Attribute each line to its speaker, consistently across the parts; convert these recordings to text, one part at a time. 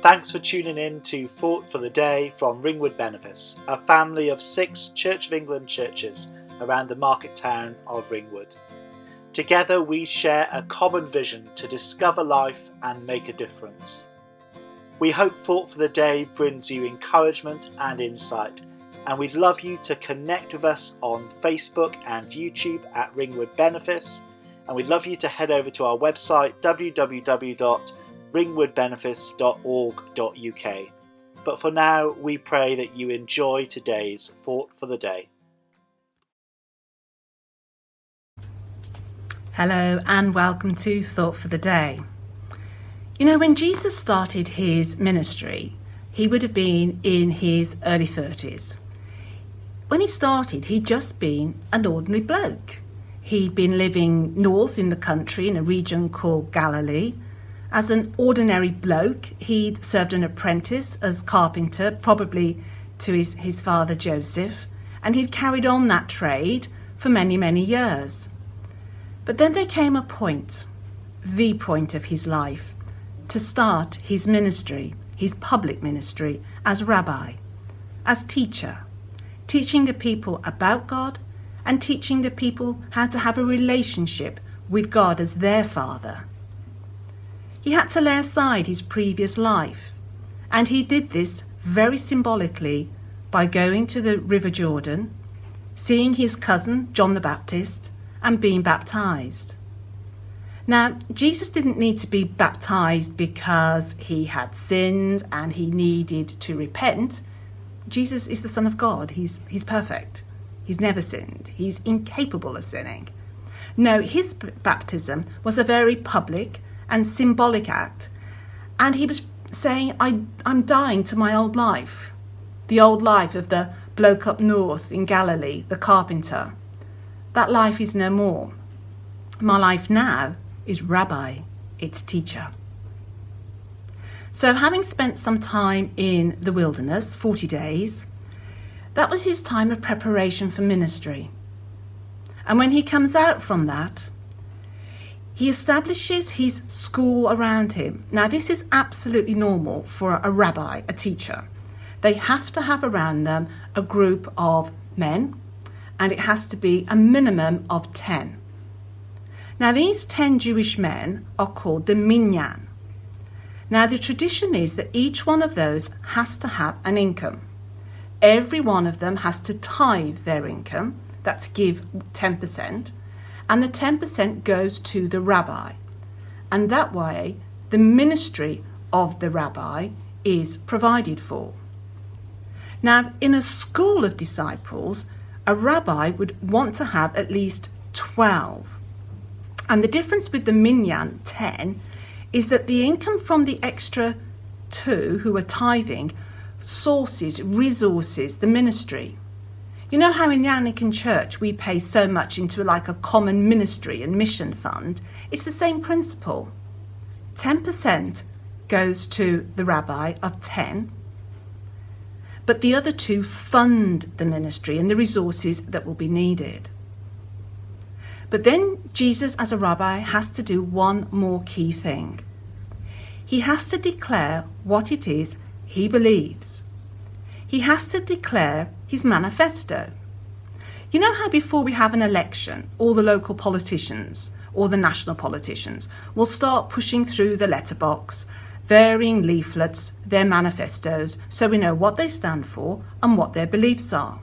Speaker 1: Thanks for tuning in to Thought for the Day from Ringwood Benefice, a family of six Church of England churches around the market town of Ringwood. Together we share a common vision to discover life and make a difference. We hope Thought for the Day brings you encouragement and insight, and we'd love you to connect with us on Facebook and YouTube at Ringwood Benefice, and we'd love you to head over to our website www ringwoodbenefice.org.uk. But for now, we pray that you enjoy today's Thought for the Day.
Speaker 2: Hello, and welcome to Thought for the Day. You know, when Jesus started his ministry, he would have been in his early 30s. When he started, he'd just been an ordinary bloke. He'd been living north in the country in a region called Galilee as an ordinary bloke, he'd served an apprentice as carpenter, probably to his, his father Joseph, and he'd carried on that trade for many, many years. But then there came a point, the point of his life, to start his ministry, his public ministry, as rabbi, as teacher, teaching the people about God and teaching the people how to have a relationship with God as their father. He had to lay aside his previous life, and he did this very symbolically by going to the River Jordan, seeing his cousin John the Baptist, and being baptized. Now, Jesus didn't need to be baptized because he had sinned and he needed to repent. Jesus is the Son of God. He's, he's perfect. He's never sinned. He's incapable of sinning. No, his baptism was a very public and symbolic act. And he was saying, I, I'm dying to my old life, the old life of the bloke up north in Galilee, the carpenter. That life is no more. My life now is rabbi, its teacher. So, having spent some time in the wilderness, 40 days, that was his time of preparation for ministry. And when he comes out from that, he establishes his school around him. Now, this is absolutely normal for a rabbi, a teacher. They have to have around them a group of men, and it has to be a minimum of 10. Now, these 10 Jewish men are called the minyan. Now, the tradition is that each one of those has to have an income. Every one of them has to tithe their income, that's give 10%, and the 10% goes to the rabbi. And that way, the ministry of the rabbi is provided for. Now, in a school of disciples, a rabbi would want to have at least 12. And the difference with the minyan, 10, is that the income from the extra two who are tithing sources, resources the ministry. You know how in the Anglican Church we pay so much into like a common ministry and mission fund? It's the same principle. 10% goes to the rabbi of 10, but the other two fund the ministry and the resources that will be needed. But then Jesus, as a rabbi, has to do one more key thing. He has to declare what it is he believes. He has to declare his manifesto. You know how before we have an election, all the local politicians or the national politicians will start pushing through the letterbox, varying leaflets, their manifestos, so we know what they stand for and what their beliefs are.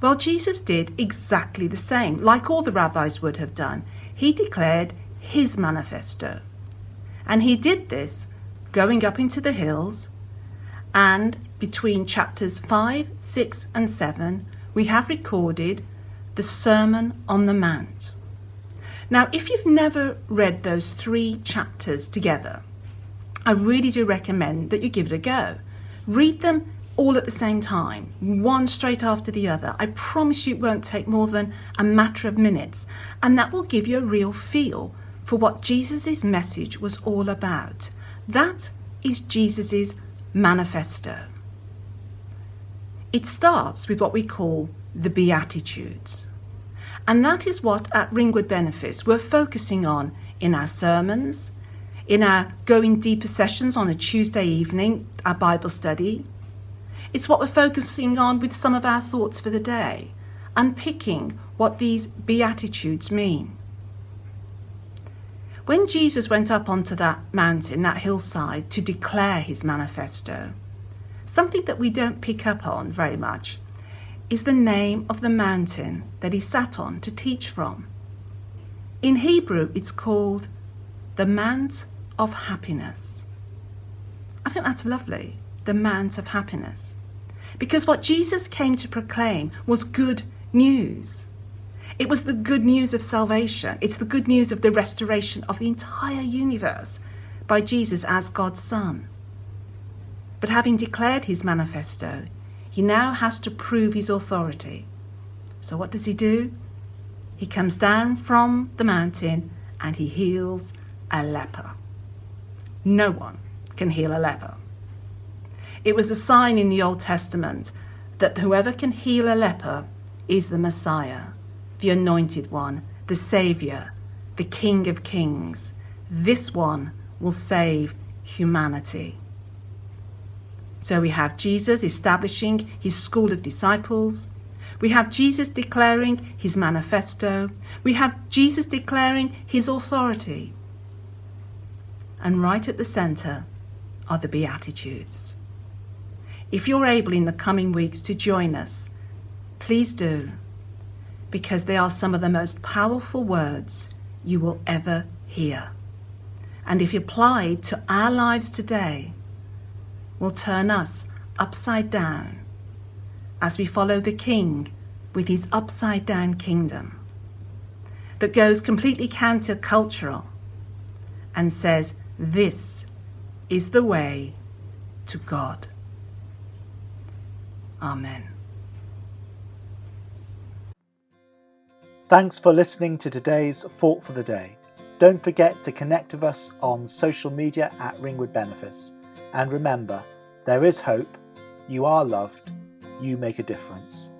Speaker 2: Well, Jesus did exactly the same, like all the rabbis would have done. He declared his manifesto. And he did this going up into the hills and between chapters 5, 6, and 7, we have recorded the Sermon on the Mount. Now, if you've never read those three chapters together, I really do recommend that you give it a go. Read them all at the same time, one straight after the other. I promise you it won't take more than a matter of minutes, and that will give you a real feel for what Jesus' message was all about. That is Jesus' manifesto. It starts with what we call the Beatitudes. And that is what at Ringwood Benefice we're focusing on in our sermons, in our Going Deeper sessions on a Tuesday evening, our Bible study. It's what we're focusing on with some of our thoughts for the day, unpicking what these Beatitudes mean. When Jesus went up onto that mountain, that hillside, to declare his manifesto, something that we don't pick up on very much is the name of the mountain that he sat on to teach from. In Hebrew, it's called the Mount of Happiness. I think that's lovely, the Mount of Happiness. Because what Jesus came to proclaim was good news. It was the good news of salvation. It's the good news of the restoration of the entire universe by Jesus as God's Son. But having declared his manifesto, he now has to prove his authority. So what does he do? He comes down from the mountain and he heals a leper. No one can heal a leper. It was a sign in the Old Testament that whoever can heal a leper is the Messiah, the Anointed One, the Saviour, the King of Kings. This one will save humanity. So we have Jesus establishing his school of disciples. We have Jesus declaring his manifesto. We have Jesus declaring his authority. And right at the centre are the Beatitudes. If you're able in the coming weeks to join us, please do, because they are some of the most powerful words you will ever hear. And if applied to our lives today, will turn us upside down as we follow the King with his upside down kingdom that goes completely countercultural and says, This is the way to God. Amen.
Speaker 1: Thanks for listening to today's Thought for the Day. Don't forget to connect with us on social media at Ringwood Benefice and remember, there is hope, you are loved, you make a difference.